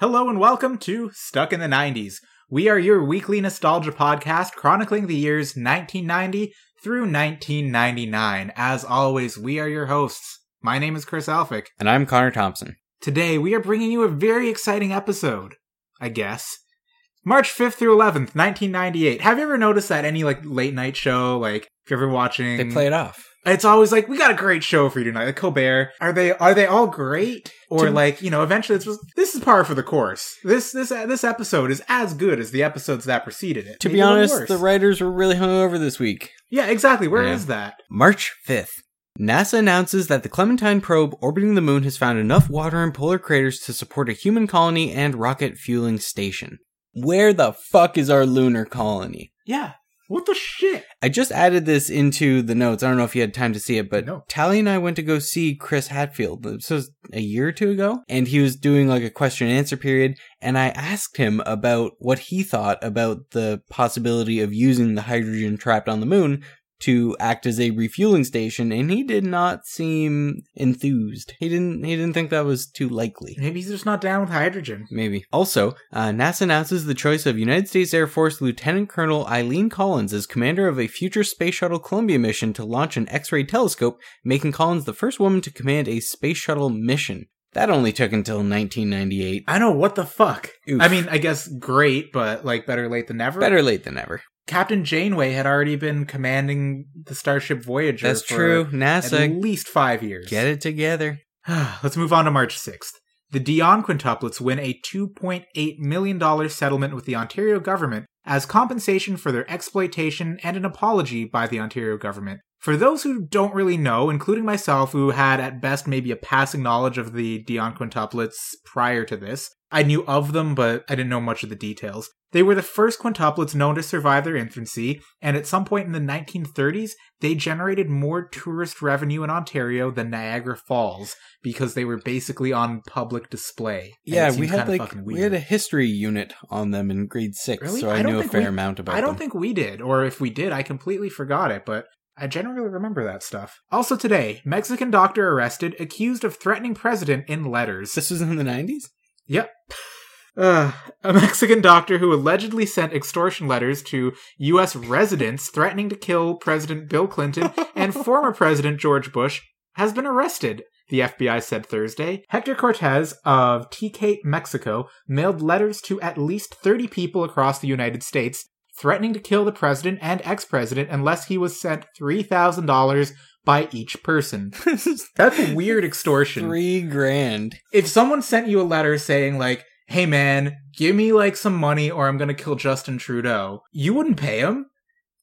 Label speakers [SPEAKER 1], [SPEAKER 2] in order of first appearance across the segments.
[SPEAKER 1] Hello and welcome to Stuck in the 90s. We are your weekly nostalgia podcast chronicling the years 1990 through 1999. As always, we are your hosts. My name is Chris Alphick.
[SPEAKER 2] And I'm Connor Thompson.
[SPEAKER 1] Today, we are bringing you a very exciting episode, I guess. March 5th through 11th, 1998. Have you ever noticed that any like late night show, like if you're ever watching
[SPEAKER 2] They play it off.
[SPEAKER 1] It's always like we got a great show for you tonight like colbert are they are they all great or
[SPEAKER 2] To-
[SPEAKER 1] like you know eventually it's just, this is par for the course this this this episode is as good as the episodes that preceded it
[SPEAKER 2] To
[SPEAKER 1] Maybe
[SPEAKER 2] be honest, the writers were really hungover this week.
[SPEAKER 1] yeah exactly Where is
[SPEAKER 2] Yeah.
[SPEAKER 1] that
[SPEAKER 2] March 5th. NASA announces that the Clementine probe orbiting the moon has found enough water in polar craters to support a human colony and rocket fueling station. Where the fuck is our lunar colony?
[SPEAKER 1] yeah what the shit
[SPEAKER 2] I just added this into the notes. I don't know if you had time to see it, but
[SPEAKER 1] No.
[SPEAKER 2] Tally and I went to go see Chris Hadfield. This was a year or two ago, and he was doing like a question and answer period. And I asked him about what he thought about the possibility of using the hydrogen trapped on the moon to act as a refueling station, and he did not seem enthused. He didn't. He didn't think that was too likely.
[SPEAKER 1] maybe he's just not down with hydrogen
[SPEAKER 2] Maybe. Also, uh, NASA announces the choice of United States Air Force Lieutenant Colonel Eileen Collins as commander of a future Space Shuttle Columbia mission to launch an X ray telescope, making Collins the first woman to command a Space Shuttle mission. That only took until 1998.
[SPEAKER 1] i know what the fuck
[SPEAKER 2] Oof.
[SPEAKER 1] i mean i guess great but like better late than never
[SPEAKER 2] Better late than never.
[SPEAKER 1] Captain janeway had already been commanding the starship voyager
[SPEAKER 2] That's
[SPEAKER 1] for
[SPEAKER 2] true.
[SPEAKER 1] at least five years
[SPEAKER 2] get it together.
[SPEAKER 1] Let's move on to March 6th. The Dionne quintuplets win a $2.8 million settlement with the Ontario government as compensation for their exploitation and an apology by the Ontario government. For those who don't really know, including myself, who had at best maybe a passing knowledge of the Dionne quintuplets prior to this, I knew of them, but I didn't know much of the details. They were the first quintuplets known to survive their infancy, and at some point in the 1930s, they generated more tourist revenue in Ontario than Niagara Falls because they were basically on public display.
[SPEAKER 2] Yeah, we had like we had a history unit on them in grade six,
[SPEAKER 1] Really?
[SPEAKER 2] so
[SPEAKER 1] I
[SPEAKER 2] I, knew a fair
[SPEAKER 1] we-
[SPEAKER 2] amount about them.
[SPEAKER 1] I don't
[SPEAKER 2] them.
[SPEAKER 1] think we did, or if we did, I completely forgot it, but I generally remember that stuff. Also today, Mexican doctor arrested, accused of threatening president in letters.
[SPEAKER 2] this was in the 90s.
[SPEAKER 1] Yep. Uh, a Mexican doctor who allegedly sent extortion letters to U.S. residents threatening to kill President Bill Clinton and former President George Bush has been arrested. The FBI said Thursday. Hector Cortez of TK, Mexico, mailed letters to at least 30 people across the United States, threatening to kill the president and ex president unless he was sent $3,000 by each person. That's weird extortion
[SPEAKER 2] Three grand.
[SPEAKER 1] if someone sent you a letter saying like hey man give me like some money or i'm gonna kill justin trudeau you wouldn't pay him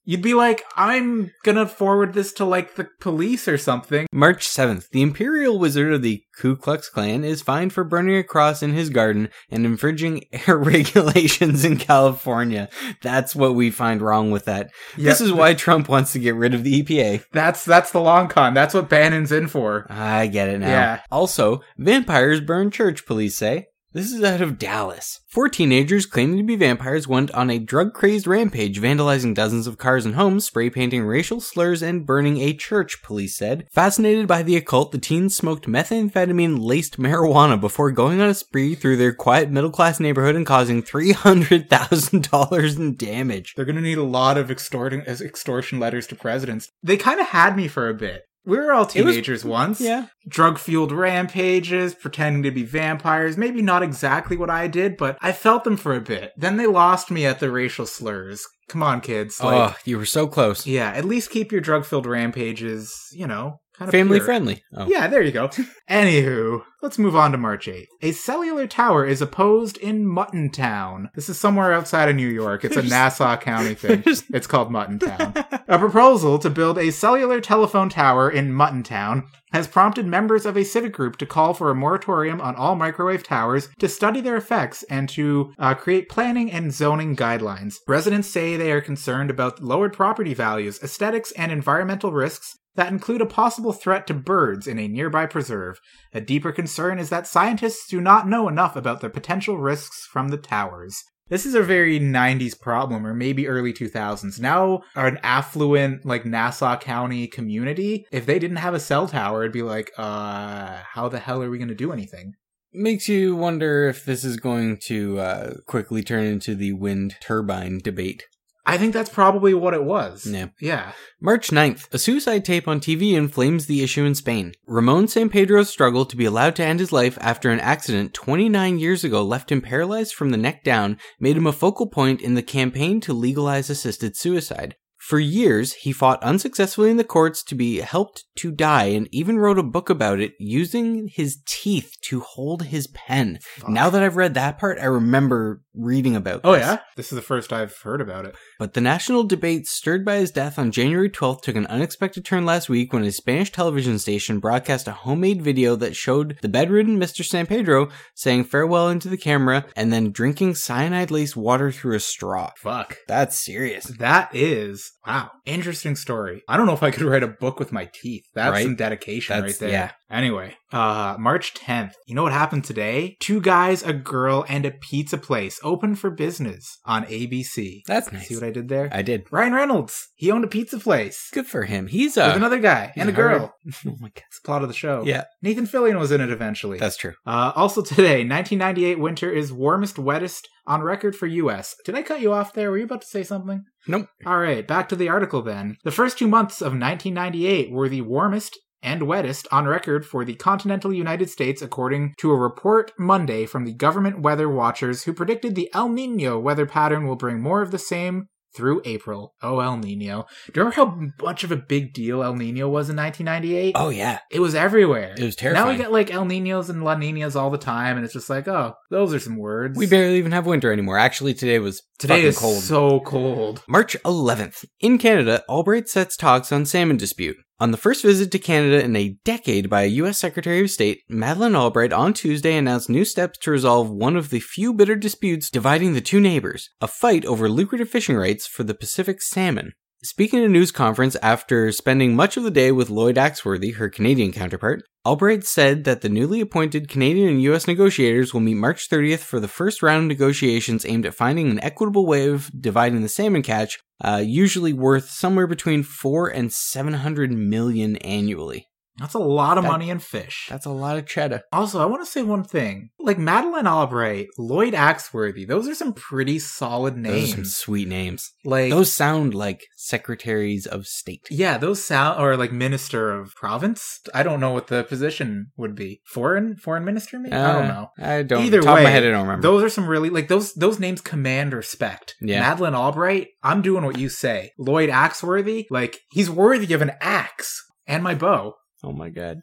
[SPEAKER 1] you'd be like i'm gonna forward this to like the police or something
[SPEAKER 2] March 7th, the Imperial Wizard of the Ku Klux Klan is fined for burning a cross in his garden and infringing air regulations in California. That's what we find wrong with that. This is why Trump wants to get rid of the EPA.
[SPEAKER 1] that's that's the long con that's what bannon's in for
[SPEAKER 2] I get it now.
[SPEAKER 1] Yeah.
[SPEAKER 2] Also, vampires burn church, police say. This is out of Dallas. Four teenagers claiming to be vampires went on a drug crazed rampage, vandalizing dozens of cars and homes, spray painting racial slurs, and burning a church, police said. Fascinated by the occult, the teens smoked methamphetamine laced marijuana before going on a spree through their quiet middle class neighborhood and causing $300,000 in damage.
[SPEAKER 1] they're gonna need a lot of extorting extortion letters to presidents they kind of had me for a bit we were all
[SPEAKER 2] was-
[SPEAKER 1] teenagers once
[SPEAKER 2] Yeah.
[SPEAKER 1] drug fueled rampages, pretending to be vampires. Maybe not exactly what I did, but I felt them for a bit. Then they lost me at the racial slurs. Come on, kids. Like,
[SPEAKER 2] oh, you were so close.
[SPEAKER 1] yeah, at least keep your drug filled rampages, you know, kind of
[SPEAKER 2] Family
[SPEAKER 1] pure.
[SPEAKER 2] friendly. Oh.
[SPEAKER 1] Yeah, there you go. Anywho, let's move on to March 8th. A cellular tower is opposed in Muttontown. This is somewhere outside of New York. It's a Nassau County thing. It's called Muttontown. A proposal to build a cellular telephone tower in Muttontown has prompted members of a civic group to call for a moratorium on all microwave towers to study their effects and to uh, create planning and zoning guidelines. Residents say they are concerned about lowered property values, aesthetics, and environmental risks that include a possible threat to birds in a nearby preserve. A deeper concern is that scientists do not know enough about the potential risks from the towers. This is a very 90s problem, or maybe early 2000s. Now, an affluent, like Nassau County community, if they didn't have a cell tower, it'd be like, uh, how the hell are we going to do anything?
[SPEAKER 2] Makes you wonder if this is going to uh, quickly turn into the wind turbine debate.
[SPEAKER 1] I think that's probably what it was.
[SPEAKER 2] Yeah.
[SPEAKER 1] Yeah.
[SPEAKER 2] March 9th, a suicide tape on TV inflames the issue in Spain. Ramon Sampedro's struggle to be allowed to end his life after an accident 29 years ago left him paralyzed from the neck down made him a focal point in the campaign to legalize assisted suicide. For years, he fought unsuccessfully in the courts to be helped to die and even wrote a book about it using his teeth to hold his pen. Now that I've read that part, I remember reading about
[SPEAKER 1] Oh, yeah? This is the first I've heard about it.
[SPEAKER 2] But the national debate stirred by his death on January 12th took an unexpected turn last week when a Spanish television station broadcast a homemade video that showed the bedridden Mr. Sampedro saying farewell into the camera and then drinking cyanide laced water through a straw.
[SPEAKER 1] Fuck.
[SPEAKER 2] That's serious.
[SPEAKER 1] That is, wow, interesting story. I don't know if I could write a book with my teeth. That's
[SPEAKER 2] Right?
[SPEAKER 1] some dedication
[SPEAKER 2] That's-
[SPEAKER 1] right there.
[SPEAKER 2] yeah.
[SPEAKER 1] Anyway, uh, March 10th. You know what happened today? Two guys, a girl, and a pizza place open for business on ABC.
[SPEAKER 2] That's nice.
[SPEAKER 1] See what I did there?
[SPEAKER 2] I did.
[SPEAKER 1] Ryan Reynolds. He owned a pizza place.
[SPEAKER 2] Good for him. He's a.
[SPEAKER 1] With another guy and a girl.
[SPEAKER 2] oh my god.
[SPEAKER 1] It's the plot of the show.
[SPEAKER 2] Yeah,
[SPEAKER 1] Nathan Fillion was in it eventually.
[SPEAKER 2] that's true.
[SPEAKER 1] Uh, also today, 1998 winter is warmest, wettest on record for U.S. Did I cut you off there? Were you about to say something?
[SPEAKER 2] Nope.
[SPEAKER 1] All right, back to the article then. The first two months of 1998 were the warmest and wettest on record for the continental United States, according to a report Monday from the government weather watchers who predicted the El Nino weather pattern will bring more of the same through April. Oh, El Nino. Do you remember how much of a big deal El Nino was in 1998?
[SPEAKER 2] Oh yeah.
[SPEAKER 1] It was everywhere.
[SPEAKER 2] It was terrifying.
[SPEAKER 1] Now we get like El Ninos and La Ninas all the time, and it's just like, oh, those are some words.
[SPEAKER 2] We barely even have winter anymore. Actually, today was
[SPEAKER 1] Today
[SPEAKER 2] fucking
[SPEAKER 1] is
[SPEAKER 2] cold.
[SPEAKER 1] so cold.
[SPEAKER 2] March 11th. In Canada, Albright sets talks on salmon dispute. On the first visit to Canada in a decade by a U.S. Secretary of State, Madeleine Albright on Tuesday announced new steps to resolve one of the few bitter disputes dividing the two neighbors, a fight over lucrative fishing rights for the Pacific salmon. Speaking at a news conference after spending much of the day with Lloyd Axworthy, her Canadian counterpart, Albright said that the newly appointed Canadian and US negotiators will meet March 30th for the first round of negotiations aimed at finding an equitable way of dividing the salmon catch, uh, usually worth somewhere between 4 and 700 million annually.
[SPEAKER 1] That's a lot of
[SPEAKER 2] That-
[SPEAKER 1] money in fish.
[SPEAKER 2] That's a lot of cheddar.
[SPEAKER 1] Also, I want to say one thing. Like Madeleine Albright, Lloyd Axworthy, those are some pretty solid
[SPEAKER 2] Those are some
[SPEAKER 1] names.
[SPEAKER 2] sweet names.
[SPEAKER 1] Like
[SPEAKER 2] Those sound like secretaries of state.
[SPEAKER 1] Yeah, those sound or like minister of province. I don't know what the position would be. Foreign foreign minister maybe? I don't
[SPEAKER 2] Uh,
[SPEAKER 1] know.
[SPEAKER 2] I don't.
[SPEAKER 1] Either
[SPEAKER 2] top
[SPEAKER 1] way,
[SPEAKER 2] of my head, I don't remember.
[SPEAKER 1] Those are some really like those those names command respect.
[SPEAKER 2] Yeah.
[SPEAKER 1] Madeleine Albright, I'm doing what you say. Lloyd Axworthy, like he's worthy of an axe and my bow.
[SPEAKER 2] Oh my god.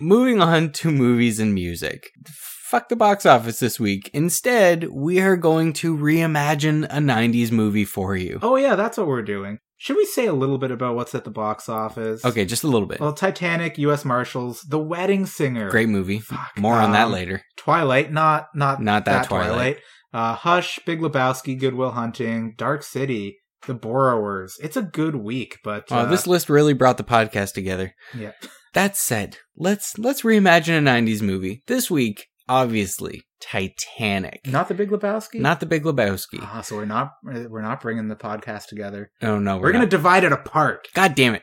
[SPEAKER 2] Moving on to movies and music. Fuck the box office this week. Instead, we are going to reimagine a 90s movie for you.
[SPEAKER 1] Oh yeah, that's what we're doing. Should we say a little bit about what's at the box office?
[SPEAKER 2] Okay, just a little bit.
[SPEAKER 1] Well, Titanic, U.S. Marshals, The Wedding Singer,
[SPEAKER 2] Great movie.
[SPEAKER 1] Fuck,
[SPEAKER 2] More on that
[SPEAKER 1] um,
[SPEAKER 2] later.
[SPEAKER 1] Twilight, not not
[SPEAKER 2] Not that Twilight.
[SPEAKER 1] Uh, Hush, Big Lebowski, Good Will Hunting, Dark City, The Borrowers. It's a good week, but uh,
[SPEAKER 2] this list really brought the podcast together.
[SPEAKER 1] yeah.
[SPEAKER 2] That said, let's let's reimagine a 90s movie. This week, obviously, Titanic.
[SPEAKER 1] Not the Big Lebowski.
[SPEAKER 2] Not the Big Lebowski.
[SPEAKER 1] Ah, so we're not we're not bringing the podcast together.
[SPEAKER 2] Oh no,
[SPEAKER 1] We're, gonna divide it apart.
[SPEAKER 2] God damn it.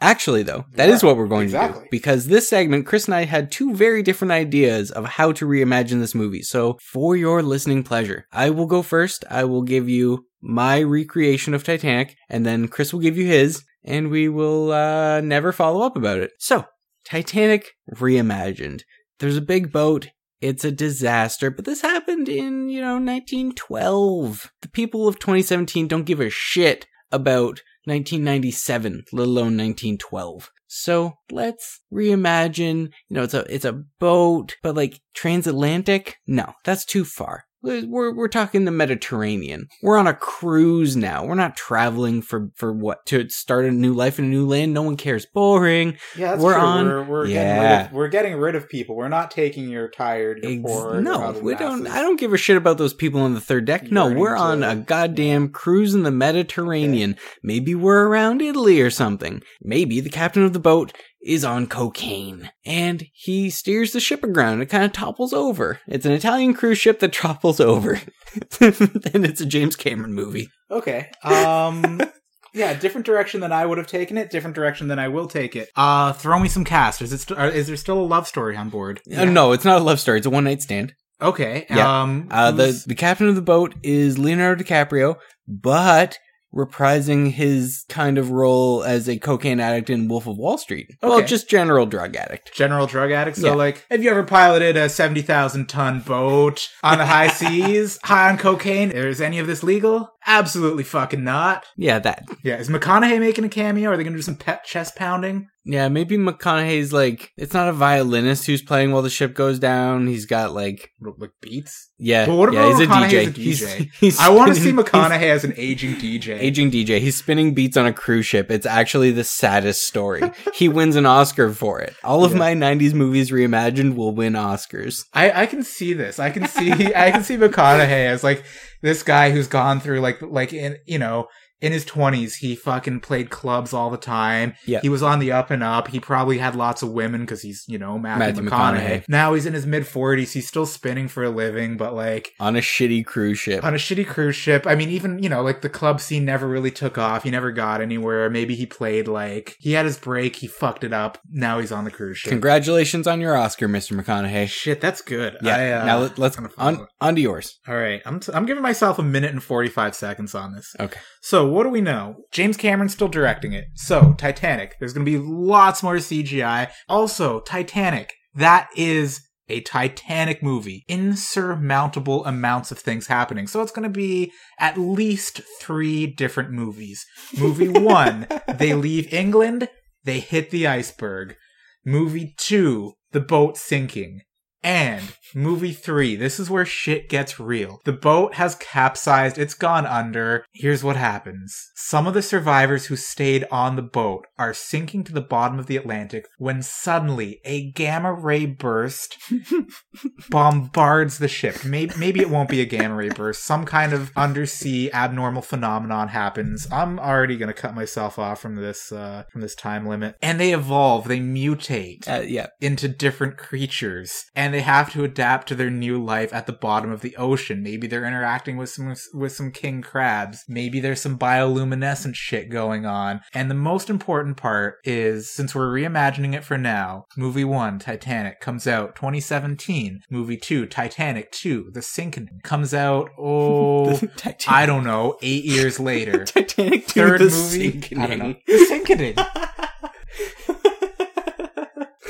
[SPEAKER 2] Actually, though, that
[SPEAKER 1] Yeah,
[SPEAKER 2] is what we're going to do. Because this segment, Chris and I had two very different ideas of how to reimagine this movie. So, for your listening pleasure, I will go first. I will give you my recreation of Titanic, and then Chris will give you his, and we will uh, never follow up about it. So, Titanic reimagined. There's a big boat. It's a disaster, but this happened in, you know, 1912. The people of 2017 don't give a shit about 1997, let alone 1912. So let's reimagine, you know, it's a, it's a boat, but like transatlantic? No, that's too far. We're, we're talking the Mediterranean. We're on a cruise now. We're not traveling for, for what? To start a new life in a new land? No one cares. Boring.
[SPEAKER 1] Yeah,
[SPEAKER 2] that's We're true. on-
[SPEAKER 1] We're, we're
[SPEAKER 2] getting
[SPEAKER 1] getting
[SPEAKER 2] rid of-
[SPEAKER 1] we're getting rid of people. We're not taking your tired, your
[SPEAKER 2] Ex-
[SPEAKER 1] poor.
[SPEAKER 2] no, we don't. I don't give a shit about those people on the third deck. No, we're on a goddamn cruise in the Mediterranean. Maybe we're around Italy or something. Maybe the captain of the boat is on cocaine and he steers the ship aground. It kind of topples over. It's an Italian cruise ship that topples over. and it's a James Cameron movie.
[SPEAKER 1] Okay. Um. Yeah, different direction than I would have taken it. Different direction than I will take it. Uh, throw me some cast. Is it? St- uh, is there still a love story on board?
[SPEAKER 2] Uh, no, it's not a love story. It's a one night stand.
[SPEAKER 1] Okay.
[SPEAKER 2] Yeah.
[SPEAKER 1] Um.
[SPEAKER 2] Uh, the, the captain of the boat is Leonardo DiCaprio, but reprising his kind of role as a cocaine addict in Wolf of Wall Street. Well, just general drug addict.
[SPEAKER 1] general drug addict. So,
[SPEAKER 2] Yeah.
[SPEAKER 1] like, have you ever piloted a seventy thousand ton boat on the high seas, high on cocaine? Is any of this legal? Absolutely fucking not.
[SPEAKER 2] Yeah, that.
[SPEAKER 1] Yeah. Is McConaughey making a cameo? Are they gonna do some pet chest pounding?
[SPEAKER 2] Yeah, maybe McConaughey's like, it's not a violinist who's playing while the ship goes down. He's got like,
[SPEAKER 1] Like beats?
[SPEAKER 2] yeah,
[SPEAKER 1] But what
[SPEAKER 2] yeah,
[SPEAKER 1] about
[SPEAKER 2] a
[SPEAKER 1] McConaughey
[SPEAKER 2] DJ.
[SPEAKER 1] as a DJ?
[SPEAKER 2] He's, he's
[SPEAKER 1] I want to see McConaughey as an aging DJ.
[SPEAKER 2] Aging DJ. He's spinning beats on a cruise ship. It's actually the saddest story. he wins an Oscar for it. All of
[SPEAKER 1] Yeah.
[SPEAKER 2] my 90s movies reimagined will win Oscars.
[SPEAKER 1] I, I can see this. I can see I can see McConaughey as like this guy who's gone through like like in you know in his twenties he fucking played clubs all the time.
[SPEAKER 2] Yeah.
[SPEAKER 1] He was on the up and up. He probably had lots of women because he's you know Matthew,
[SPEAKER 2] Matthew
[SPEAKER 1] McConaughey.
[SPEAKER 2] McConaughey.
[SPEAKER 1] Now he's in his mid forties. He's still spinning for a living, but like
[SPEAKER 2] On a shitty cruise ship.
[SPEAKER 1] on a shitty cruise ship. I mean, even you know, like the club scene never really took off. He never got anywhere. Maybe he played like he had his break. He fucked it up. Now he's on the cruise ship.
[SPEAKER 2] Congratulations on your Oscar, Mr. McConaughey.
[SPEAKER 1] Shit, that's good.
[SPEAKER 2] Yeah.
[SPEAKER 1] I, uh,
[SPEAKER 2] now let, let's
[SPEAKER 1] I'm gonna follow
[SPEAKER 2] on on to yours.
[SPEAKER 1] All right, I'm t- I'm giving myself a minute and 45 seconds on this.
[SPEAKER 2] Okay.
[SPEAKER 1] So, what do we know? James Cameron's still directing it. So, Titanic, there's going to be lots more CGI. Also, Titanic, that is a Titanic movie. Insurmountable amounts of things happening. So, it's going to be at least three different movies. Movie one, they leave England, they hit the iceberg. Movie two, the boat sinking. And movie three, this is where shit gets real. The boat has capsized, it's gone under. Here's what happens. Some of the survivors who stayed on the boat are sinking to the bottom of the Atlantic when suddenly a gamma ray burst bombards the ship. Maybe, maybe it won't be a gamma ray burst. Some kind of undersea abnormal phenomenon happens. I'm already gonna cut myself off from this, uh, from this time limit. And they evolve, they mutate
[SPEAKER 2] Uh, yeah.
[SPEAKER 1] into different creatures and they have to adapt to their new life at the bottom of the ocean. Maybe they're interacting with some with some king crabs. Maybe there's some bioluminescent shit going on. And the most important part is since we're reimagining it for now, movie 1 Titanic comes out 2017. Movie 2 Titanic 2 The Sinking comes out oh I don't know, 8 years later.
[SPEAKER 2] Titanic 2,
[SPEAKER 1] Third
[SPEAKER 2] The
[SPEAKER 1] movie,
[SPEAKER 2] Sinking.
[SPEAKER 1] I don't know. The Sinking.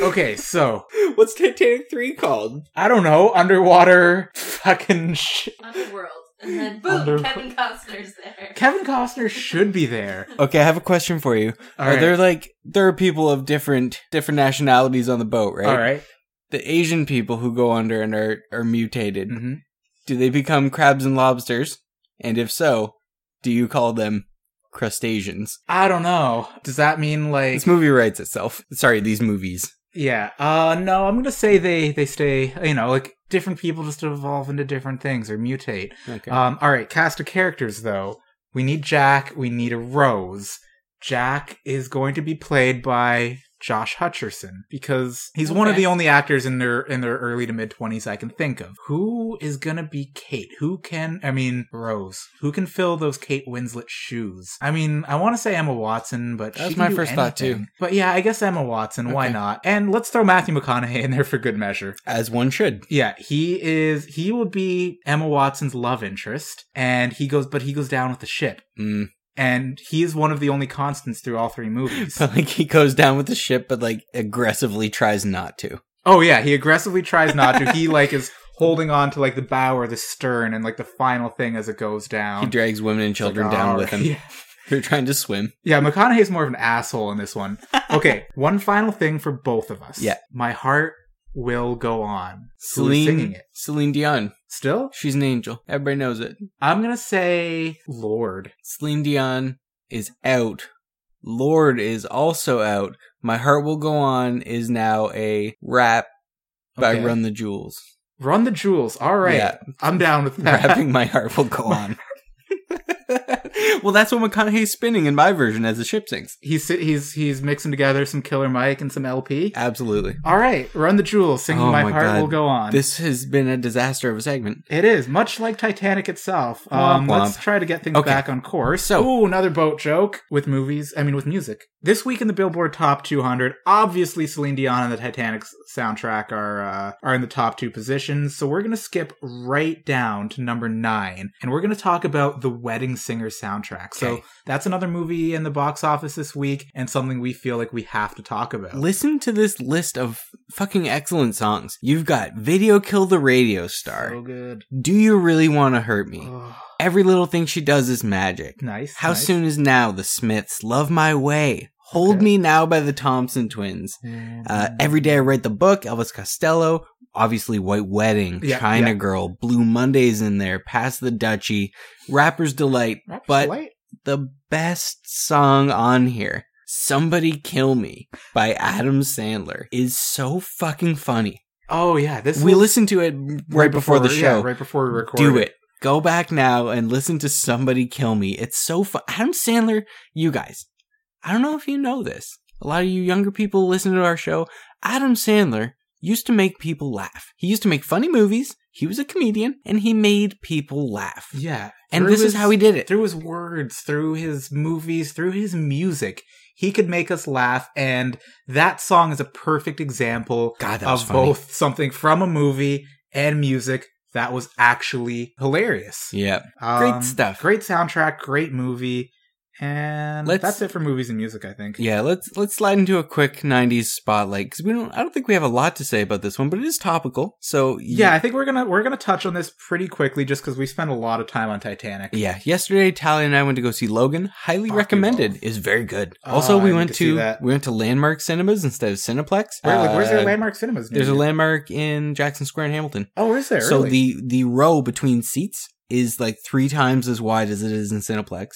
[SPEAKER 1] Okay, so
[SPEAKER 2] What's Titanic 3 called?
[SPEAKER 1] I don't know, underwater fucking sh-
[SPEAKER 3] Underworld. And then boom,
[SPEAKER 1] Under-
[SPEAKER 3] Kevin Costner's there.
[SPEAKER 1] Kevin Costner should be there.
[SPEAKER 2] Okay, I have a question for you.
[SPEAKER 1] All
[SPEAKER 2] are
[SPEAKER 1] right.
[SPEAKER 2] there like there are people of different different nationalities on the boat, right?
[SPEAKER 1] All right.
[SPEAKER 2] The Asian people who go under and are are mutated.
[SPEAKER 1] hmm
[SPEAKER 2] Do they become crabs and lobsters? And if so, do you call them crustaceans?
[SPEAKER 1] I don't know. Does that mean like
[SPEAKER 2] This movie writes itself. Sorry, these movies.
[SPEAKER 1] Yeah. Uh no, I'm gonna say they they stay you know, like different people just evolve into different things or mutate.
[SPEAKER 2] Okay.
[SPEAKER 1] Um alright, cast of characters though. We need Jack, we need a Rose. Jack is going to be played by Josh Hutcherson because he's one of the only actors in their in their early to mid 20s I can think of. Who is going to be Kate? Who can I mean Rose? Who can fill those Kate Winslet shoes? I mean, I want to say Emma Watson, but That's
[SPEAKER 2] my first thought, too.
[SPEAKER 1] But yeah, I guess Emma Watson, why not? And let's throw Matthew McConaughey in there for good measure.
[SPEAKER 2] As one should.
[SPEAKER 1] Yeah, he is he will be Emma Watson's love interest and he goes but he goes down with the ship.
[SPEAKER 2] Mm.
[SPEAKER 1] And he is one of the only constants through all three movies.
[SPEAKER 2] But like he goes down with the ship, but like aggressively tries not to.
[SPEAKER 1] oh yeah, he aggressively tries not to. He like is holding on to like the bow or the stern and like the final thing as it goes down.
[SPEAKER 2] He drags women and
[SPEAKER 1] It's like,
[SPEAKER 2] children down
[SPEAKER 1] "All
[SPEAKER 2] with him.
[SPEAKER 1] Yeah.
[SPEAKER 2] They're trying to swim.
[SPEAKER 1] Yeah, McConaughey's more of an asshole in this one. Okay, one final thing for both of us.
[SPEAKER 2] Yeah.
[SPEAKER 1] My heart will go on. Who is singing
[SPEAKER 2] Celine,
[SPEAKER 1] it?
[SPEAKER 2] Celine Dion.
[SPEAKER 1] Still?
[SPEAKER 2] She's an angel. Everybody knows it.
[SPEAKER 1] I'm gonna say Lorde.
[SPEAKER 2] Celine Dion is out. Lorde is also out. My Heart Will Go On is now a rap by
[SPEAKER 1] Okay.
[SPEAKER 2] Run the Jewels.
[SPEAKER 1] Run the jewels. All right.
[SPEAKER 2] Yeah.
[SPEAKER 1] I'm down with that.
[SPEAKER 2] Rapping My Heart Will Go On. well, that's what McConaughey's spinning in my version as the ship sinks.
[SPEAKER 1] He's he's he's mixing together some Killer Mike and some El-P.
[SPEAKER 2] Absolutely.
[SPEAKER 1] All right, run the jewels. Singing
[SPEAKER 2] Oh
[SPEAKER 1] my,
[SPEAKER 2] my
[SPEAKER 1] heart
[SPEAKER 2] God.
[SPEAKER 1] will go on.
[SPEAKER 2] This has been a disaster of a segment.
[SPEAKER 1] It is much like Titanic itself. Um,
[SPEAKER 2] Womp
[SPEAKER 1] let's try to get things
[SPEAKER 2] Okay.
[SPEAKER 1] back on course.
[SPEAKER 2] So-
[SPEAKER 1] Ooh, another boat joke with movies. I mean, with music. This week in the Billboard Top 200, obviously Celine Dion and the Titanic soundtrack are uh, are in the top two positions. So we're gonna skip right down to number nine, and we're gonna talk about the Wedding Singer soundtrack. So
[SPEAKER 2] Okay.
[SPEAKER 1] that's another movie in the box office this week, and something we feel like we have to talk about.
[SPEAKER 2] Listen to this list of fucking excellent songs. You've got Video Kill the Radio Star.
[SPEAKER 1] So good.
[SPEAKER 2] Do you really want to hurt me?
[SPEAKER 1] Oh,
[SPEAKER 2] Every little thing she does is magic.
[SPEAKER 1] nice.
[SPEAKER 2] How
[SPEAKER 1] nice.
[SPEAKER 2] soon is now? The Smiths. Love My Way. Hold
[SPEAKER 1] Okay.
[SPEAKER 2] Me Now by the Thompson Twins. Uh, Every Day I Write the Book, Elvis Costello. Obviously, White Wedding,
[SPEAKER 1] Yeah,
[SPEAKER 2] China
[SPEAKER 1] yeah.
[SPEAKER 2] Girl, Blue Mondays in there, Pass the Duchy, Rapper's Delight.
[SPEAKER 1] Rapper's
[SPEAKER 2] but
[SPEAKER 1] Delight?
[SPEAKER 2] the best song on here, Somebody Kill Me by Adam Sandler, is so fucking funny.
[SPEAKER 1] Oh yeah, this
[SPEAKER 2] We
[SPEAKER 1] was
[SPEAKER 2] listened to it right, before, the show.
[SPEAKER 1] yeah, right before we recorded.
[SPEAKER 2] Do it. Go back now and listen to Somebody Kill Me. It's so fun. Adam Sandler, you guys, I don't know if you know this. A lot of you younger people listen to our show. Adam Sandler used to make people laugh. He used to make funny movies. He was a comedian and he made people laugh.
[SPEAKER 1] Yeah,
[SPEAKER 2] And this is how he did it.
[SPEAKER 1] through his words, through his movies, through his music. He could make us laugh, and that song is a perfect example
[SPEAKER 2] God,
[SPEAKER 1] of
[SPEAKER 2] funny.
[SPEAKER 1] both something from a movie and music that was actually hilarious.
[SPEAKER 2] Yeah.
[SPEAKER 1] Um,
[SPEAKER 2] Great stuff.
[SPEAKER 1] Great soundtrack, great movie, and
[SPEAKER 2] Let's-
[SPEAKER 1] that's it for movies and music. I think.
[SPEAKER 2] Yeah, let's let's slide into a quick '90s spotlight because we don't. I don't think we have a lot to say about this one, but it is topical. So
[SPEAKER 1] Yeah, I think we're gonna we're gonna touch on this pretty quickly, just because we spent a lot of time on Titanic.
[SPEAKER 2] Yeah, yesterday Tally and I went to go see Logan. Highly
[SPEAKER 1] Fuck
[SPEAKER 2] recommended. Is very good.
[SPEAKER 1] Oh,
[SPEAKER 2] also, we went
[SPEAKER 1] to
[SPEAKER 2] to, we went to Landmark Cinemas instead of Cineplex.
[SPEAKER 1] Where, like, where's there
[SPEAKER 2] Uh,
[SPEAKER 1] landmark cinemas?
[SPEAKER 2] There's a landmark in Jackson Square in Hamilton.
[SPEAKER 1] Oh, is there?
[SPEAKER 2] So
[SPEAKER 1] Really?
[SPEAKER 2] the the row between seats is like three times as wide as it is in Cineplex.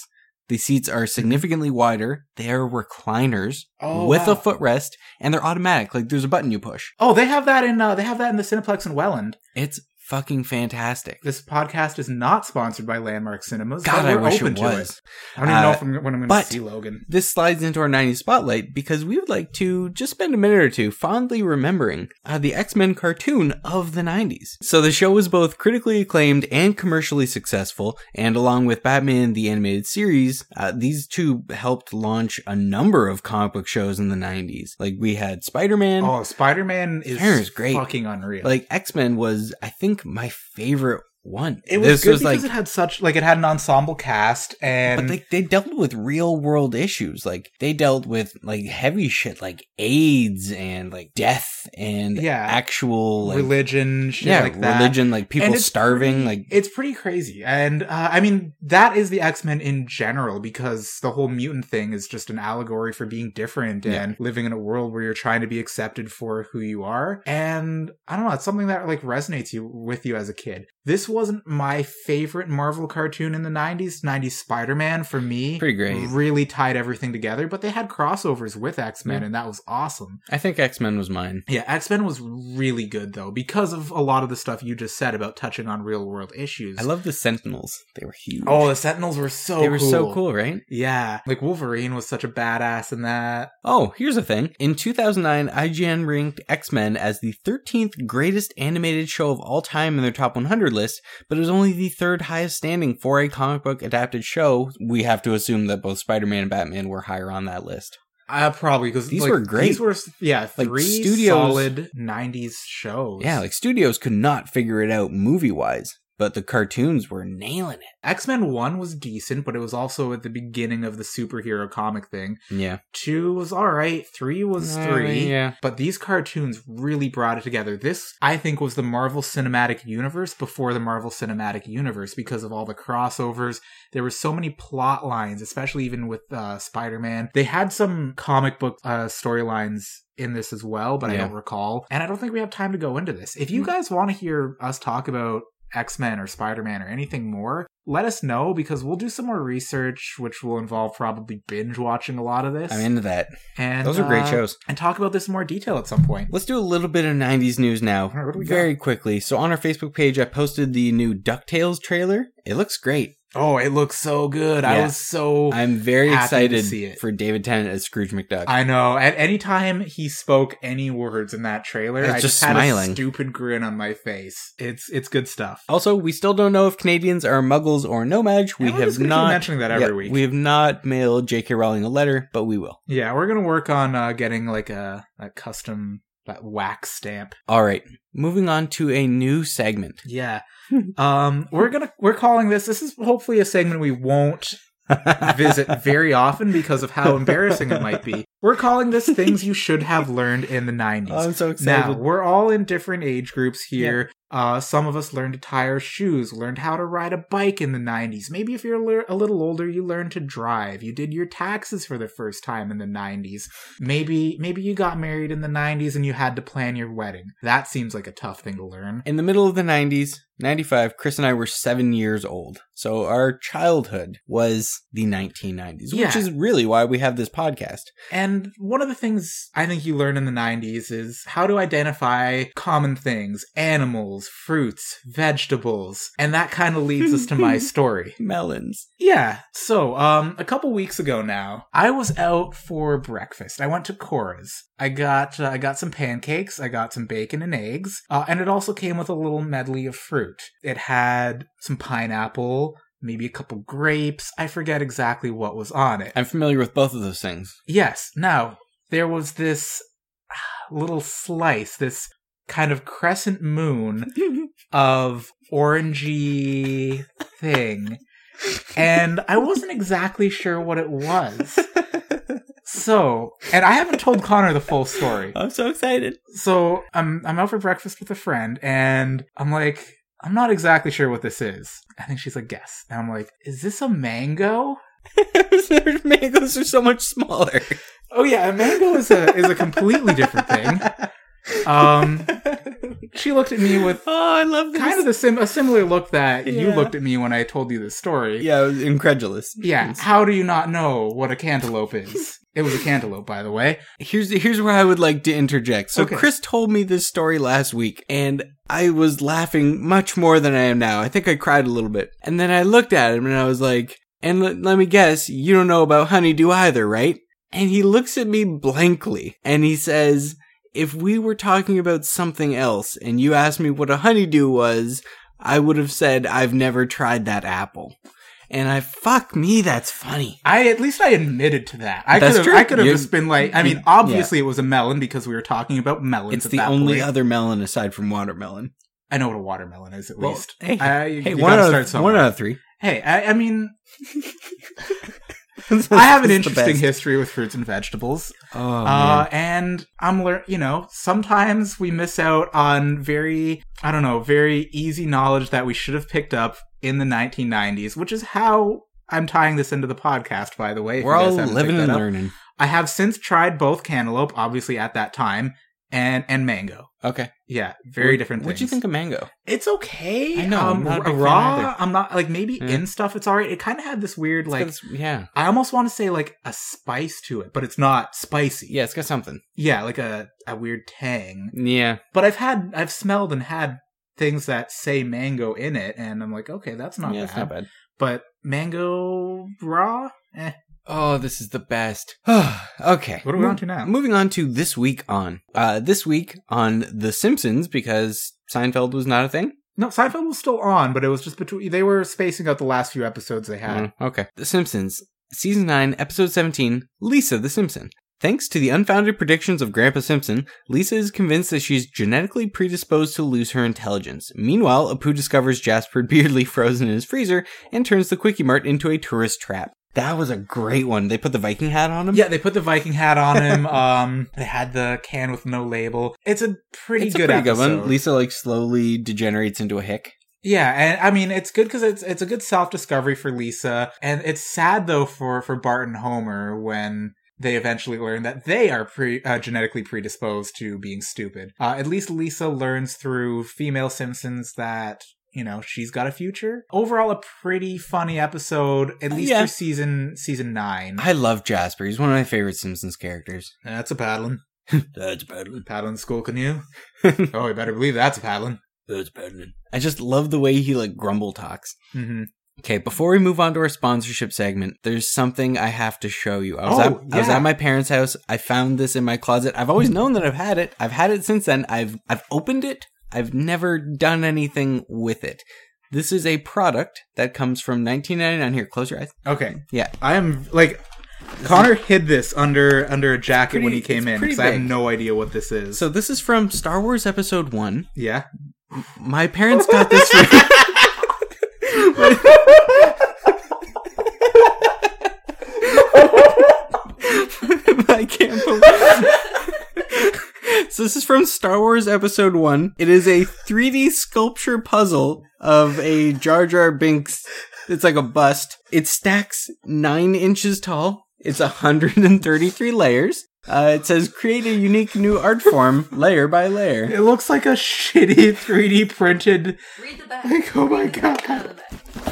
[SPEAKER 2] The seats are significantly wider. They're recliners
[SPEAKER 1] oh,
[SPEAKER 2] with
[SPEAKER 1] wow.
[SPEAKER 2] a footrest, and they're automatic. Like there's a button you push.
[SPEAKER 1] Oh, they have that in uh, they have that in the Cineplex in Welland.
[SPEAKER 2] It's fucking fantastic.
[SPEAKER 1] This podcast is not sponsored by Landmark Cinemas.
[SPEAKER 2] God, I wish it
[SPEAKER 1] to
[SPEAKER 2] was.
[SPEAKER 1] I don't even know
[SPEAKER 2] Uh,
[SPEAKER 1] if I'm, when I'm going to see Logan.
[SPEAKER 2] This slides into our 90s spotlight because we would like to just spend a minute or two fondly remembering uh, the X Men cartoon of the 90s. So the show was both critically acclaimed and commercially successful, and along with Batman the Animated Series, uh, these two helped launch a number of comic book shows in the 90s. Like we had Spider Man.
[SPEAKER 1] Oh, Spider Man is
[SPEAKER 2] Spider-Man's great.
[SPEAKER 1] fucking unreal.
[SPEAKER 2] Like X Men was, I think, my favorite one.
[SPEAKER 1] it was
[SPEAKER 2] this
[SPEAKER 1] good
[SPEAKER 2] was
[SPEAKER 1] because
[SPEAKER 2] like
[SPEAKER 1] it had such like it had an ensemble cast and
[SPEAKER 2] but they, they dealt with real world issues. Like they dealt with like heavy shit like AIDS and like death and
[SPEAKER 1] Yeah.
[SPEAKER 2] actual like
[SPEAKER 1] religion, shit
[SPEAKER 2] yeah,
[SPEAKER 1] like that.
[SPEAKER 2] religion, like people starving,
[SPEAKER 1] pretty-
[SPEAKER 2] like
[SPEAKER 1] it's pretty crazy and uh, i mean that is the x-men in general because the whole mutant thing is just an allegory for being different
[SPEAKER 2] Yeah.
[SPEAKER 1] and living in a world where you're trying to be accepted for who you are and i don't know it's something that like resonates you with you as a kid this wasn't my favorite marvel cartoon in the 90s 90s spider-man for me
[SPEAKER 2] Pretty great.
[SPEAKER 1] really tied everything together but they had crossovers with x-men
[SPEAKER 2] Yeah.
[SPEAKER 1] and that was awesome
[SPEAKER 2] I think X Men was mine.
[SPEAKER 1] yeah, X Men was really good though because of a lot of the stuff you just said about touching on real world issues.
[SPEAKER 2] I love the Sentinels. They were huge.
[SPEAKER 1] Oh, the Sentinels were so
[SPEAKER 2] they were
[SPEAKER 1] cool.
[SPEAKER 2] so cool, right?
[SPEAKER 1] Yeah, like Wolverine was such a badass in that.
[SPEAKER 2] Oh, here's the thing. In 2009, IGN ranked X Men as the 13th greatest animated show of all time in their top 100 list, but it was only the third highest standing for a comic book adapted show. We have to assume that both Spider Man and Batman were higher on that list.
[SPEAKER 1] Uh, probably because
[SPEAKER 2] These were great.
[SPEAKER 1] These were yeah,
[SPEAKER 2] Like,
[SPEAKER 1] three
[SPEAKER 2] studios-
[SPEAKER 1] solid '90s shows.
[SPEAKER 2] Yeah, like studios could not figure it out movie wise, but the cartoons were nailing it.
[SPEAKER 1] X Men One was decent, but it was also at the beginning of the superhero comic thing.
[SPEAKER 2] Yeah.
[SPEAKER 1] Two was all right. Three was
[SPEAKER 2] Uh,
[SPEAKER 1] three.
[SPEAKER 2] yeah.
[SPEAKER 1] But these cartoons really brought it together. This, I think, was the Marvel Cinematic Universe before the Marvel Cinematic Universe because of all the crossovers. There were so many plot lines, especially even with uh, Spider Man. They had some comic book uh, storylines in this as well, but I don't recall. And I don't think we have time to go into this. If you
[SPEAKER 2] Mm.
[SPEAKER 1] guys want to hear us talk about X Men or Spider Man or anything more, let us know because we'll do some more research, which will involve probably binge watching a lot of this.
[SPEAKER 2] I'm into that.
[SPEAKER 1] and
[SPEAKER 2] Those are great
[SPEAKER 1] uh,
[SPEAKER 2] shows.
[SPEAKER 1] And talk about this in more detail at some point.
[SPEAKER 2] Let's do a little bit of 90s news now.
[SPEAKER 1] Right, we got?
[SPEAKER 2] very quickly. So on our Facebook page, I posted the new DuckTales trailer. It looks great.
[SPEAKER 1] Oh, it looks so good. I was so.
[SPEAKER 2] I'm very excited
[SPEAKER 1] see it.
[SPEAKER 2] for David Tennant as Scrooge McDuck.
[SPEAKER 1] I know. At any time he spoke any words in that trailer,
[SPEAKER 2] I just
[SPEAKER 1] had
[SPEAKER 2] smiling.
[SPEAKER 1] a stupid grin on my face. It's it's good stuff.
[SPEAKER 2] also, we still don't know if Canadians are Muggles or No-Majs. We have
[SPEAKER 1] just gonna keep
[SPEAKER 2] not
[SPEAKER 1] mentioning that every
[SPEAKER 2] yeah,
[SPEAKER 1] week.
[SPEAKER 2] We have not mailed J.K. Rowling a letter, but we will.
[SPEAKER 1] Yeah, we're gonna work on uh, getting like a, a custom that wax stamp.
[SPEAKER 2] All right, moving on to a new segment.
[SPEAKER 1] Yeah. um, we're gonna we're calling this. This is hopefully a segment we won't visit very often because of how embarrassing it might be. We're calling this things you should have learned in the 90s.
[SPEAKER 2] I'm so excited.
[SPEAKER 1] Now, we're all in different age groups here. Uh, some of us learned to tie our shoes, learned how to ride a bike in the 90s. Maybe if you're a little older, you learned to drive. You did your taxes for the first time in the 90s. Maybe, maybe you got married in the 90s and you had to plan your wedding. That seems like a tough thing to learn.
[SPEAKER 2] In the middle of the 90s, 95, Chris and I were seven years old. So our childhood was the 1990s, which is really why we have this podcast.
[SPEAKER 1] And one of the things I think you learn in the 90s is how to identify common things animals, fruits, vegetables. And that kind of leads us to my story.
[SPEAKER 2] Melons.
[SPEAKER 1] Yeah. So, um, a couple weeks ago now, I was out for breakfast. I went to Cora's. I got uh, I got some pancakes. I got some bacon and eggs, uh, and it also came with a little medley of fruit. It had some pineapple, maybe a couple grapes. I forget exactly what was on it.
[SPEAKER 2] I'm familiar with both of those things.
[SPEAKER 1] Yes. Now, there was this ah, little slice, this kind of crescent moon of orangey thing. And I wasn't exactly sure what it was. So, and I haven't told Connor the full story.
[SPEAKER 2] I'm so excited.
[SPEAKER 1] So, I'm I'm out for breakfast with a friend and I'm like, I'm not exactly sure what this is. I think she's like, guess. And I'm like, is this a mango?
[SPEAKER 2] Mangoes are so much smaller.
[SPEAKER 1] Oh yeah, a mango is a is a completely different thing. Um, she looked at me with
[SPEAKER 2] oh, I love this.
[SPEAKER 1] kind of the sim- a similar look that you looked at me when I told you this story.
[SPEAKER 2] yeah, I was incredulous.
[SPEAKER 1] Yeah, how do you not know what a cantaloupe is? It was a cantaloupe, by the way.
[SPEAKER 2] Here's here's where I would like to interject. So
[SPEAKER 1] Okay.
[SPEAKER 2] Chris told me this story last week, and I was laughing much more than I am now. I think I cried a little bit, and then I looked at him and I was like, "And l- let me guess, you don't know about honeydew either, right?" And he looks at me blankly, and he says, "If we were talking about something else, and you asked me what a honeydew was, I would have said I've never tried that apple." And I fuck me, that's funny.
[SPEAKER 1] I at least I admitted to that. I
[SPEAKER 2] That's
[SPEAKER 1] could have
[SPEAKER 2] true.
[SPEAKER 1] I could have just been like, I mean,
[SPEAKER 2] you-
[SPEAKER 1] obviously it was a melon because we were talking about melons.
[SPEAKER 2] It's the only
[SPEAKER 1] point.
[SPEAKER 2] other melon aside from watermelon.
[SPEAKER 1] I know what a watermelon is at
[SPEAKER 2] Well,
[SPEAKER 1] least.
[SPEAKER 2] hey,
[SPEAKER 1] I,
[SPEAKER 2] Hey, one out, of, one out of three.
[SPEAKER 1] Hey, I, I mean, I have an interesting history with fruits and vegetables.
[SPEAKER 2] Oh,
[SPEAKER 1] Uh, and I'm lear- you know, sometimes we miss out on very, I don't know, very easy knowledge that we should have picked up in the 1990s, which is how I'm tying this into the podcast, by the way.
[SPEAKER 2] We're all living and
[SPEAKER 1] up.
[SPEAKER 2] learning.
[SPEAKER 1] I have since tried both cantaloupe, obviously at that time, and and mango.
[SPEAKER 2] Okay.
[SPEAKER 1] Yeah, very
[SPEAKER 2] What-
[SPEAKER 1] different
[SPEAKER 2] What
[SPEAKER 1] do
[SPEAKER 2] you think of mango?
[SPEAKER 1] It's okay.
[SPEAKER 2] I know, I'm
[SPEAKER 1] Um,
[SPEAKER 2] not a big
[SPEAKER 1] raw. I'm not like maybe
[SPEAKER 2] Yeah.
[SPEAKER 1] in stuff. It's alright. It kind of had this weird like.
[SPEAKER 2] this- yeah.
[SPEAKER 1] I almost want to say like a spice to it, but it's not spicy.
[SPEAKER 2] Yeah, it's got something.
[SPEAKER 1] Yeah, like a, a weird tang.
[SPEAKER 2] Yeah.
[SPEAKER 1] But I've had, I've smelled and had things that say mango in it, and I'm like, okay, that's not
[SPEAKER 2] yeah,
[SPEAKER 1] bad.
[SPEAKER 2] it's not bad.
[SPEAKER 1] But mango raw? Eh.
[SPEAKER 2] Oh, this is the best. okay.
[SPEAKER 1] What are we on to now?
[SPEAKER 2] Moving on to this week on. Uh, this week on The Simpsons because Seinfeld was not a thing.
[SPEAKER 1] No, Seinfeld was still on, but it was just between, they were spacing out the last few episodes they had.
[SPEAKER 2] Mm, okay. The Simpsons, season 9, episode 17, Lisa the Simpson. Thanks to the unfounded predictions of Grandpa Simpson, Lisa is convinced that she's genetically predisposed to lose her intelligence. Meanwhile, Apu discovers Jasper Beardley frozen in his freezer and turns the Kwik-E-Mart into a tourist trap. That was a great one. They put the Viking hat on him.
[SPEAKER 1] Yeah, they put the Viking hat on him. um, they had the can with no label. It's a pretty
[SPEAKER 2] it's
[SPEAKER 1] good
[SPEAKER 2] a pretty good
[SPEAKER 1] episode.
[SPEAKER 2] one. Lisa like slowly degenerates into a hick.
[SPEAKER 1] Yeah, and I mean it's good because it's it's a good self discovery for Lisa, and it's sad though for for Bart and Homer when they eventually learn that they are pre, uh, genetically predisposed to being stupid. Uh, at least Lisa learns through female Simpsons that you know she's got a future. Overall, a pretty funny episode, at least
[SPEAKER 2] Yeah.
[SPEAKER 1] for season season nine.
[SPEAKER 2] I love Jasper. He's one of my favorite Simpsons characters.
[SPEAKER 1] That's a paddling.
[SPEAKER 2] That's a paddling.
[SPEAKER 1] Paddling school canoe. oh, you better believe that's a paddling.
[SPEAKER 2] That's paddling. I just love the way he like grumble talks.
[SPEAKER 1] hmm
[SPEAKER 2] Okay, before we move on to our sponsorship segment, there's something I have to show you. I was,
[SPEAKER 1] Oh,
[SPEAKER 2] at, I was at my parents' house. I found this in my closet. I've always known that I've had it. I've had it since then. I've I've opened it. I've never done anything with it. This is a product that comes from 1999. Here, close your eyes.
[SPEAKER 1] Okay.
[SPEAKER 2] Yeah.
[SPEAKER 1] I am like Connor hid this under under a jacket when he came in because I have no idea what this is.
[SPEAKER 2] So this is from Star Wars Episode One.
[SPEAKER 1] yeah.
[SPEAKER 2] My parents got this for I can't believe. So this is from Star Wars Episode One. It is a 3D sculpture puzzle of a Jar Jar Binks. It's like a bust. It stacks nine inches tall. It's 133 layers. Uh, it says create a unique new art form layer by layer.
[SPEAKER 1] It looks like a shitty 3D printed.
[SPEAKER 3] Read the back.
[SPEAKER 1] Like, oh my
[SPEAKER 3] Read the back
[SPEAKER 1] God.
[SPEAKER 3] out of the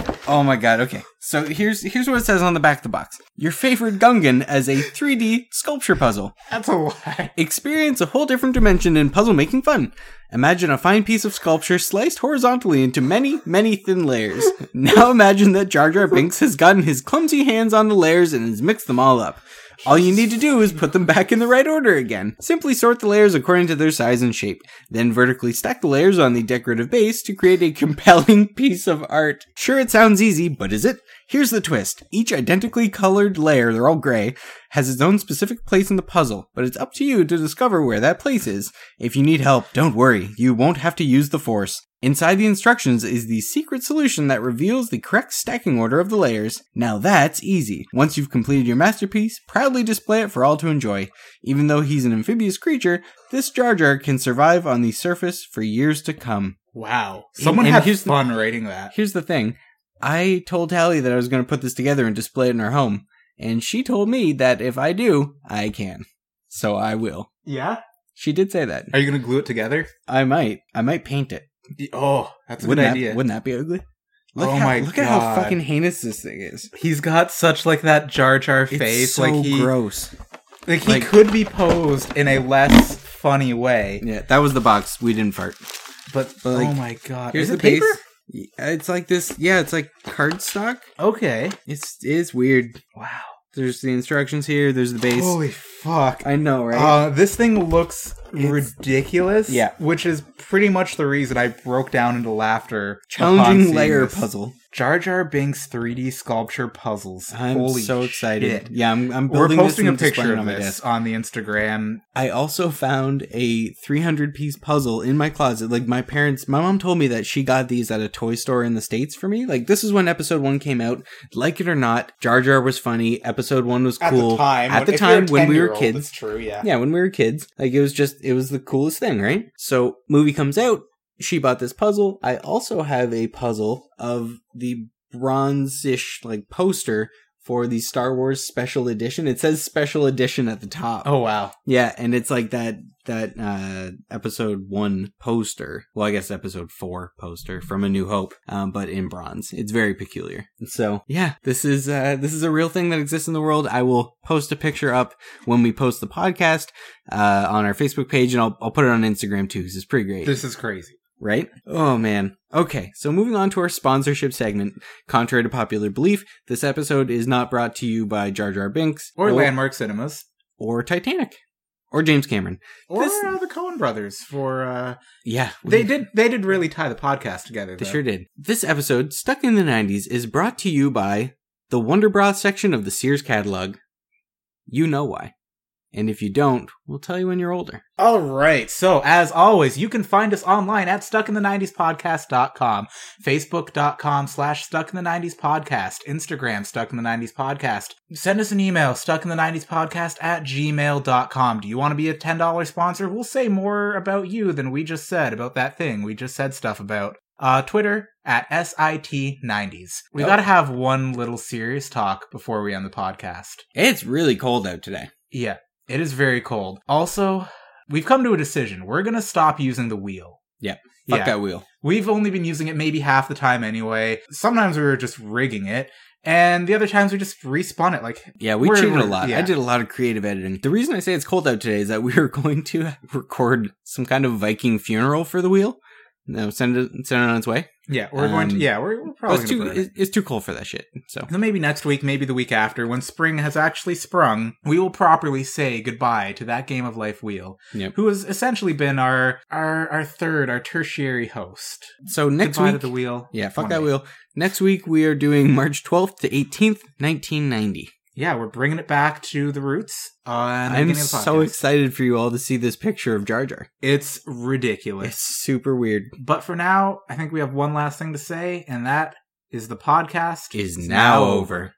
[SPEAKER 3] back.
[SPEAKER 2] Oh my god, okay. So here's here's what it says on the back of the box. Your favorite Gungan as a 3D sculpture puzzle.
[SPEAKER 1] That's a lie.
[SPEAKER 2] Experience a whole different dimension in puzzle making fun. Imagine a fine piece of sculpture sliced horizontally into many, many thin layers. Now imagine that Jar Jar Binks has gotten his clumsy hands on the layers and has mixed them all up. All you need to do is put them back in the right order again. Simply sort the layers according to their size and shape. Then vertically stack the layers on the decorative base to create a compelling piece of art. Sure, it sounds easy, but is it? Here's the twist. Each identically colored layer, they're all gray, has its own specific place in the puzzle, but it's up to you to discover where that place is. If you need help, don't worry. You won't have to use the force. Inside the instructions is the secret solution that reveals the correct stacking order of the layers. Now that's easy. Once you've completed your masterpiece, proudly display it for all to enjoy. Even though he's an amphibious creature, this Jar Jar can survive on the surface for years to come.
[SPEAKER 1] Wow. Someone
[SPEAKER 2] and
[SPEAKER 1] had
[SPEAKER 2] here's the-
[SPEAKER 1] fun writing that.
[SPEAKER 2] Here's the thing. I told Hallie that I was going to put this together and display it in her home, and she told me that if I do, I can. So I will.
[SPEAKER 1] Yeah.
[SPEAKER 2] She did say that.
[SPEAKER 1] Are you gonna glue it together?
[SPEAKER 2] I might. I might paint it.
[SPEAKER 1] Oh, that's a
[SPEAKER 2] wouldn't
[SPEAKER 1] good
[SPEAKER 2] that,
[SPEAKER 1] idea.
[SPEAKER 2] Wouldn't that be ugly? Look
[SPEAKER 1] Oh
[SPEAKER 2] how,
[SPEAKER 1] my
[SPEAKER 2] Look at how fucking heinous this thing is.
[SPEAKER 1] He's got such like that Jar Jar
[SPEAKER 2] It's
[SPEAKER 1] face,
[SPEAKER 2] so
[SPEAKER 1] like he
[SPEAKER 2] gross.
[SPEAKER 1] like he
[SPEAKER 2] Like-
[SPEAKER 1] could be posed in a less funny way.
[SPEAKER 2] Yeah, that was the box. We didn't fart.
[SPEAKER 1] But,
[SPEAKER 2] But, like,
[SPEAKER 1] oh my god,
[SPEAKER 2] Here's
[SPEAKER 1] is
[SPEAKER 2] the
[SPEAKER 1] paper?
[SPEAKER 2] base. It's like this. Yeah, it's like cardstock.
[SPEAKER 1] Okay.
[SPEAKER 2] It's it's weird.
[SPEAKER 1] Wow.
[SPEAKER 2] There's the instructions here. There's the base.
[SPEAKER 1] Holy fuck.
[SPEAKER 2] I know, right?
[SPEAKER 1] Uh, this thing looks
[SPEAKER 2] It's-
[SPEAKER 1] ridiculous.
[SPEAKER 2] Yeah.
[SPEAKER 1] Which is pretty much the reason I broke down into laughter.
[SPEAKER 2] Challenging
[SPEAKER 1] seeing
[SPEAKER 2] layer
[SPEAKER 1] this.
[SPEAKER 2] puzzle.
[SPEAKER 1] Jar Jar Binks 3D sculpture puzzles.
[SPEAKER 2] I'm
[SPEAKER 1] Holy
[SPEAKER 2] so excited.
[SPEAKER 1] shit.
[SPEAKER 2] Yeah, I'm, I'm
[SPEAKER 1] We're posting
[SPEAKER 2] this
[SPEAKER 1] a picture of
[SPEAKER 2] on
[SPEAKER 1] this on the Instagram.
[SPEAKER 2] I also found a 300 piece puzzle in my closet. Like my parents, my mom told me that she got these at a toy store in the States for me. Like this is when episode one came out. Like it or not, Jar Jar was funny. Episode one was cool. At the time when we were kids.
[SPEAKER 1] It's true, yeah.
[SPEAKER 2] Yeah, when we were kids. Like it was just, it was the coolest thing, right? So movie comes out. She bought this puzzle. I also have a puzzle of the bronze-ish like poster for the Star Wars special edition. It says special edition at the top.
[SPEAKER 1] Oh wow.
[SPEAKER 2] Yeah, and it's like that that uh episode 1 poster. Well, I guess episode 4 poster from A New Hope, um but in bronze. It's very peculiar. So, yeah, this is uh this is a real thing that exists in the world. I will post a picture up when we post the podcast uh on our Facebook page and I'll I'll put it on Instagram too cuz it's pretty great
[SPEAKER 1] This is crazy.
[SPEAKER 2] Right? Oh man. Okay, so moving on to our sponsorship segment. Contrary to popular belief, this episode is not brought to you by Jar Jar Binks
[SPEAKER 1] Or Landmark Cinemas.
[SPEAKER 2] or Titanic or James Cameron.
[SPEAKER 1] Or
[SPEAKER 2] This-
[SPEAKER 1] uh, the Coen brothers for uh
[SPEAKER 2] Yeah,
[SPEAKER 1] they did they did really tie the podcast together.
[SPEAKER 2] They sure did. This episode, Stuck in the 90s, is brought to you by the Wonder Bra section of the Sears catalog. You know why. And if you don't, we'll tell you when you're older.
[SPEAKER 1] All right. So, as always, you can find us online at stuckinthe90spodcast.com, facebook.com slash stuck in the 90s podcast, Instagram stuck in the 90s podcast. Send us an email, stuck in the 90s podcast at gmail.com. Do you want to be a $10 sponsor? We'll say more about you than we just said about that thing we just said stuff about. Uh, Twitter at SIT90s. We
[SPEAKER 2] Oh.
[SPEAKER 1] gotta have one little serious talk before we end the podcast.
[SPEAKER 2] It's really cold out today.
[SPEAKER 1] Yeah, it is very cold. Also, we've come to a decision. We're gonna stop using the wheel. Yeah.
[SPEAKER 2] Fuck
[SPEAKER 1] Yeah.
[SPEAKER 2] that wheel.
[SPEAKER 1] We've only been using it maybe half the time anyway. Sometimes we were just rigging it, and the other times we just respawn it. Like,
[SPEAKER 2] Yeah, we cheated a lot. I did a lot of creative editing. The reason I say it's cold out today is that we were going to record some kind of Viking funeral for the wheel. No, send it send it on its way.
[SPEAKER 1] Yeah, we're going to.
[SPEAKER 2] Um,
[SPEAKER 1] Yeah, we're, we're probably
[SPEAKER 2] it's too
[SPEAKER 1] burn it.
[SPEAKER 2] it's, too cold for that shit. So
[SPEAKER 1] So maybe next week, maybe the week after, when spring has actually sprung, we will properly say goodbye to that game of life wheel,
[SPEAKER 2] Yep.
[SPEAKER 1] who has essentially been our our our third, our tertiary host.
[SPEAKER 2] so next
[SPEAKER 1] goodbye
[SPEAKER 2] week.
[SPEAKER 1] the wheel.
[SPEAKER 2] yeah, fuck that wheel. Next week we are doing March 12th to 18th, 1990.
[SPEAKER 1] Yeah, we're bringing it back to the roots. Uh, the
[SPEAKER 2] I'm so excited for you all to see this picture of Jar Jar.
[SPEAKER 1] It's ridiculous.
[SPEAKER 2] It's super weird.
[SPEAKER 1] But for now, I think we have one last thing to say, and that is the podcast
[SPEAKER 2] Is now over.